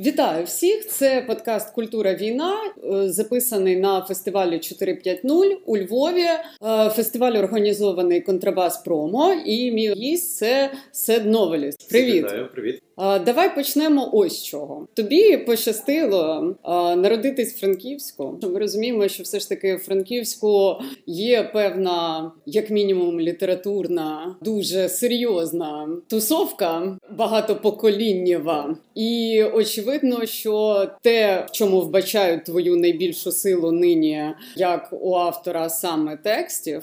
Вітаю всіх! Це подкаст Культура війна, е, записаний на фестивалі 450 у Львові. Е, фестиваль організований Контрабас Промо. І мій гість це Сед Новеліс. Привіт, Вітаю, привіт. Давай почнемо ось чого. Тобі пощастило народитись в Франківську. Ми розуміємо, що все ж таки в Франківську є певна, як мінімум, літературна, дуже серйозна тусовка багатопоколіннєва. І очевидно, що те, в чому вбачають твою найбільшу силу нині, як у автора саме текстів,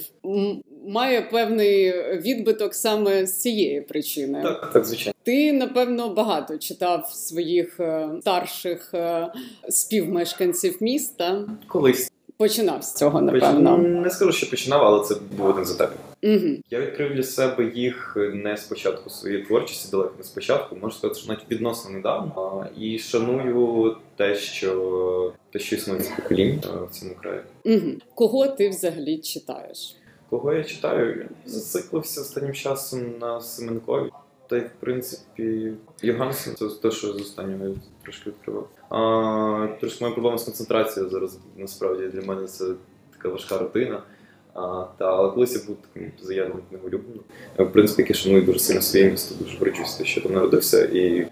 має певний відбиток саме з цієї причини. Так, так, звичайно. Ти напевно багато читав своїх е, старших е, співмешканців міста. Колись починав з цього, напевно. Не скажу, що починав, але це був один з етапів. Угу. Я відкрив для себе їх не спочатку своєї творчості, далеко не спочатку, можу сказати, що навіть відносно недавно. І шаную те, що те, що існує з поколінь в цьому краї. Угу. Кого ти взагалі читаєш? Кого я читаю? Зациклився останнім часом на Семенкові. Та й в принципі Йогансен це те, що з останнього я трошки відкривав. А, Трошки моя проблема з концентрацією зараз насправді для мене це така важка рутина. А, та, Але колись я був таким заявним книголюбним. В принципі, яке шаную дуже сильно своє місто, дуже борючуся, що там народився, і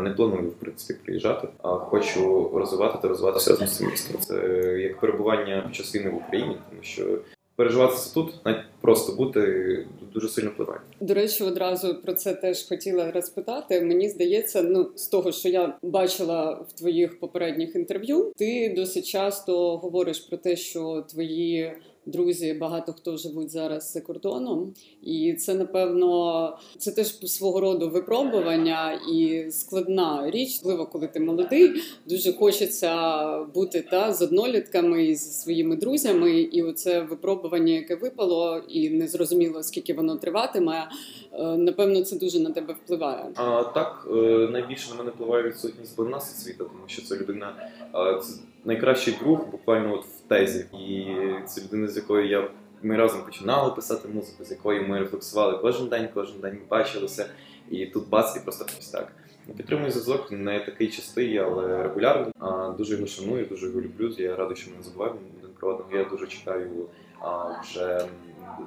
не планую в принципі приїжджати. А хочу розвивати та розвиватися з цим містом. Це як перебування під час війни в Україні, тому що переживатися тут, навіть просто бути дуже сильно впливає. До речі, одразу про це теж хотіла розпитати. Мені здається, ну з того, що я бачила в твоїх попередніх інтерв'ю, ти досить часто говориш про те, що твої друзі, багато хто живуть зараз за кордоном, і це напевно це теж свого роду випробування і складна річ. Можливо, коли ти молодий, дуже хочеться бути та з однолітками і зі своїми друзями. І оце випробування, яке випало, і не зрозуміло скільки воно триватиме. Е, напевно, це дуже на тебе впливає. А так е, найбільше на мене впливає відсутність Бонаса світа, тому що це людина це найкращий друг, буквально от тезі, і це людина, з якою я ми разом починали писати музику, з якою ми рефлексували кожен день, кожен день ми бачилися, і тут бац, і просто ось так. Підтримую зв'язок не такий частий, але регулярний. А дуже його шаную, дуже його люблю. Я радий, що ми не забуваємо один про одного. Я дуже чекаю а, вже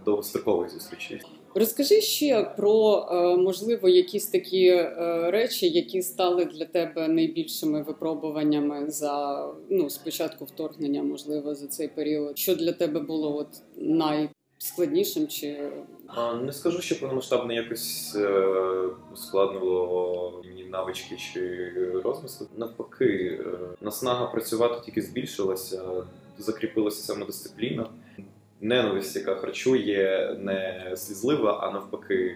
довгострокових зустрічей. Розкажи ще про е, можливо якісь такі е, речі, які стали для тебе найбільшими випробуваннями за ну спочатку вторгнення, можливо, за цей період. Що для тебе було от найскладнішим? Чи не скажу, що повномасштабне якось е, ускладнило мені навички чи розмисли. Навпаки, наснага працювати тільки збільшилася, закріпилася самодисципліна ненависть, яка харчує не слізлива, а навпаки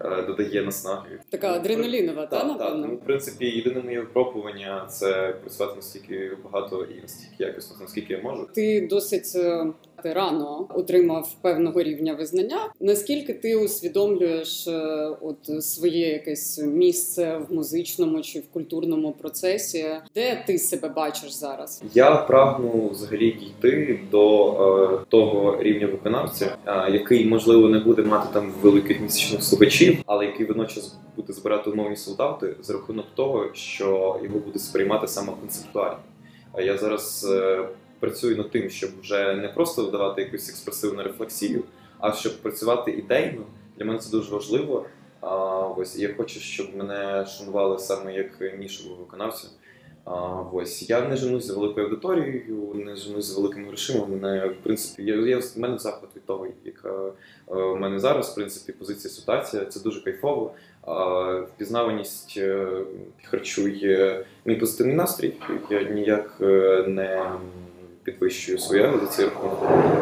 е, додає наснаги. Така адреналінова, та, та, та Тому, в принципі, єдине моє випробування це працювати настільки багато і настільки якісно, наскільки я можу. Ти досить е, ти рано отримав певного рівня визнання. Наскільки ти усвідомлюєш е, от своє якесь місце в музичному чи в культурному процесі, де ти себе бачиш зараз? Я прагну взагалі дійти до е, того рівня виконавця, який можливо не буде мати там великих місячних слухачів, але який водночас буде збирати умовні солдати за рахунок того, що його буде сприймати саме концептуально. Я зараз е, працюю над тим, щоб вже не просто давати якусь експресивну рефлексію, а щоб працювати ідейно. Для мене це дуже важливо. А, Ось я хочу, щоб мене шанували саме як нішового виконавця. А, Ось я не женусь за великою аудиторією, не женусь за великими грошима. Мене в принципі я, я в мене захват від того, яка е, в мене зараз в принципі позиція ситуація. Це дуже кайфово. А, Впізнаваність е, харчує мій позитивний настрій. Я ніяк е, не підвищую своє за рахунок,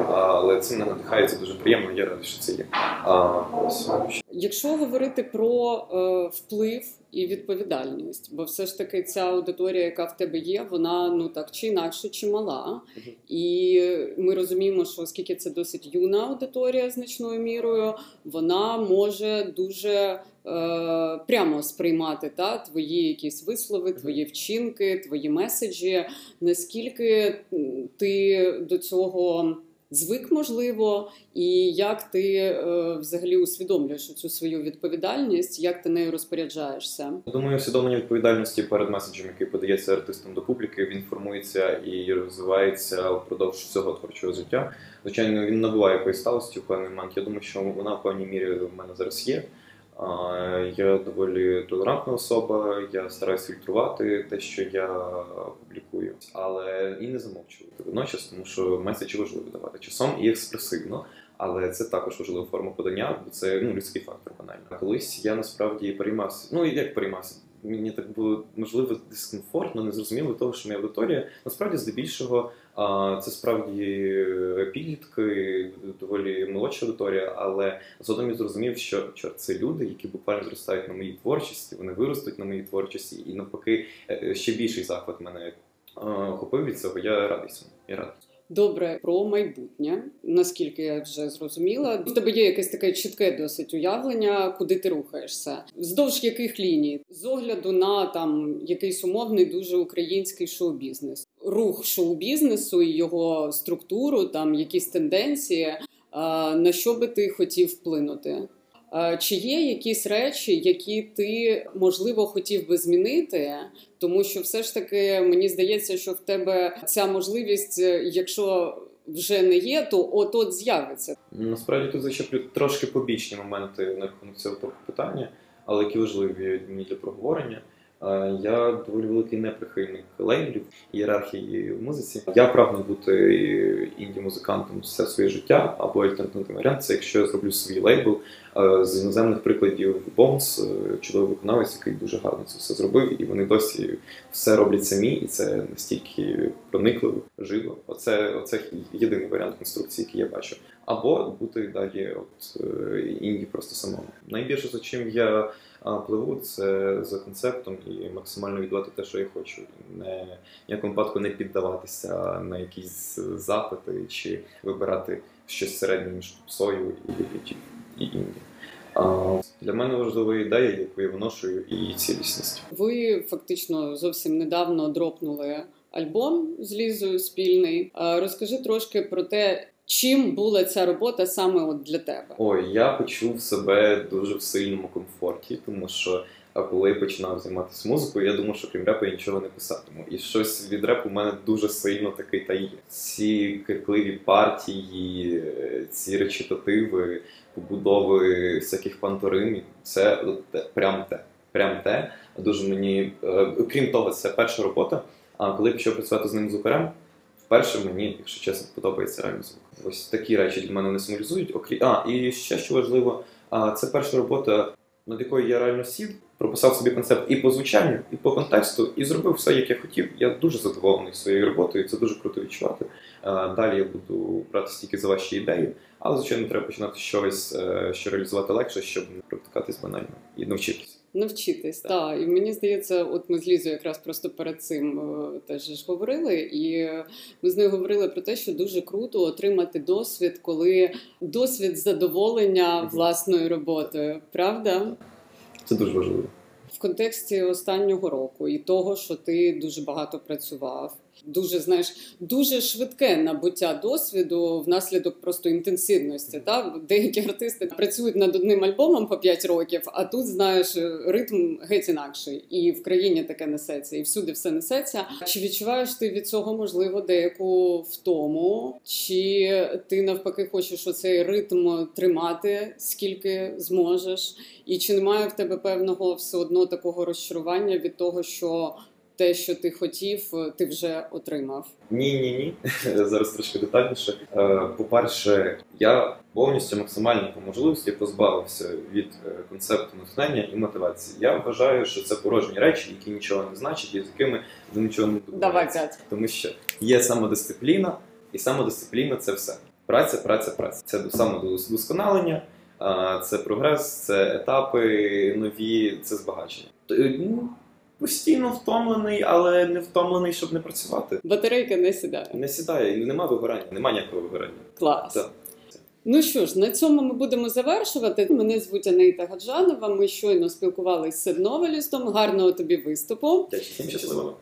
але це надихається дуже приємно. Я радий, що це є. А, ось. Якщо говорити про е, вплив і відповідальність, бо все ж таки ця аудиторія, яка в тебе є, вона ну так чи інакше чимала. Uh-huh. І ми розуміємо, що оскільки це досить юна аудиторія значною мірою, вона може дуже Е, прямо сприймати та твої якісь вислови, твої вчинки, твої меседжі. Наскільки ти до цього звик, можливо, і як ти е, взагалі усвідомлюєш цю свою відповідальність, як ти нею розпоряджаєшся? Думаю, усвідомлення відповідальності перед меседжем, який подається артистам до публіки, він формується і розвивається впродовж всього творчого життя. Звичайно, він набуває якоїсь сталості в певний момент. Я думаю, що вона в певній мірі в мене зараз є. Я доволі толерантна особа, я стараюсь фільтрувати те, що я публікую, але і не замовчувати водночас, тому що меседжі важливо давати часом і експресивно. Але це також важлива форма подання, бо це ну людський фактор банально. Колись я насправді переймався. Ну як переймався? Мені так було можливо дискомфортно, незрозуміло того, що моя аудиторія насправді здебільшого це справді підлітки, доволі молодша аудиторія, але згодом я зрозумів, що чорт, це люди, які буквально зростають на моїй творчості, вони виростуть на моїй творчості, і навпаки е, ще більший захват мене охопив від цього. Я радий цьому. Я радий. Добре, про майбутнє. Наскільки я вже зрозуміла, в тебе є якесь таке чітке досить уявлення, куди ти рухаєшся, вздовж яких ліній, з огляду на там якийсь умовний дуже український шоу-бізнес, рух шоу-бізнесу і його структуру, там якісь тенденції. На що би ти хотів вплинути? Чи є якісь речі, які ти можливо хотів би змінити, тому що все ж таки мені здається, що в тебе ця можливість, е, якщо вже не є, то от от з'явиться. Насправді тут зачеплю трошки побічні моменти на рахунок цього питання, але які важливі мені для проговорення. Я доволі великий неприхильник лейблів, ієрархії в музиці. Я прагну бути інді-музикантом все своє життя або альтернативний варіант. Це якщо я зроблю свій лейбл з іноземних прикладів Bones, чудовий виконавець, який дуже гарно це все зробив, і вони досі все роблять самі, і це настільки проникливо, живо. Оце оце єдиний варіант конструкції, який я бачу. Або бути далі, от е, інді просто самому. Найбільше за чим я пливу це за концептом і максимально віддавати те, що я хочу, не ніякому випадку не піддаватися на якісь запити чи вибирати щось середнє між попсою і, і інді. А для мене важлива ідея, яку я виношую, і цілісність. Ви фактично зовсім недавно дропнули альбом з Лізою спільний. Розкажи трошки про те, Чим була ця робота саме от для тебе? Ой, я почув себе дуже в сильному комфорті, тому що коли я починав займатися музикою, я думав, що крім репу я нічого не писатиму. І щось від репу у мене дуже сильно такий та є. Ці крикливі партії, ці речитативи, побудови всяких панторимів це прям те. Прям те. Дуже мені, е, крім того, це перша робота. А коли я почав працювати з ним звукарем, вперше мені, якщо чесно, подобається реальний звук. Ось такі речі для мене не символізують. Окрім а, і ще що важливо, це перша робота, над якою я реально сів, прописав собі концепт і по звучанню, і по контексту, і зробив все, як я хотів. Я дуже задоволений своєю роботою. Це дуже круто відчувати. Далі я буду брати стільки за ваші ідеї, але звичайно треба починати щось, е, що реалізувати легше, щоб не практикатись банально і навчитися. Навчитись, так. Та. І мені здається, от ми з Лізою якраз просто перед цим е, теж ж говорили, і ми з нею говорили про те, що дуже круто отримати досвід, коли досвід задоволення власною роботою. Правда? Це дуже важливо. В контексті останнього року і того, що ти дуже багато працював, дуже знаєш, дуже швидке набуття досвіду внаслідок просто інтенсивності. Та деякі артисти працюють над одним альбомом по 5 років, а тут знаєш ритм геть інакший, і в країні таке несеться, і всюди все несеться. Чи відчуваєш ти від цього можливо деяку втому? Чи ти навпаки хочеш оцей ритм тримати скільки зможеш? І чи немає в тебе певного все одно такого розчарування від того, що те, що ти хотів, е, ти вже отримав? Ні, ні, ні. Зараз трошки детальніше. Е, по-перше, я повністю максимально по можливості позбавився від е, концепту натхнення і мотивації. Я вважаю, що це порожні речі, які нічого не значать, і з якими ви нічого не добуваєте. Тому що є самодисципліна, і самодисципліна це все. Праця, праця, праця. Це самодосконалення, це прогрес, це етапи нові, це збагачення. Постійно втомлений, але не втомлений, щоб не працювати. Батарейка не сідає. Не сідає, нема вигорання, нема ніякого вигорання. Клас. Так. Ну що ж, на цьому ми будемо завершувати. Мене звуть Анаїта Гаджанова. Ми щойно спілкувалися з Новелістом. Гарного тобі виступу. Дякую, щасливо.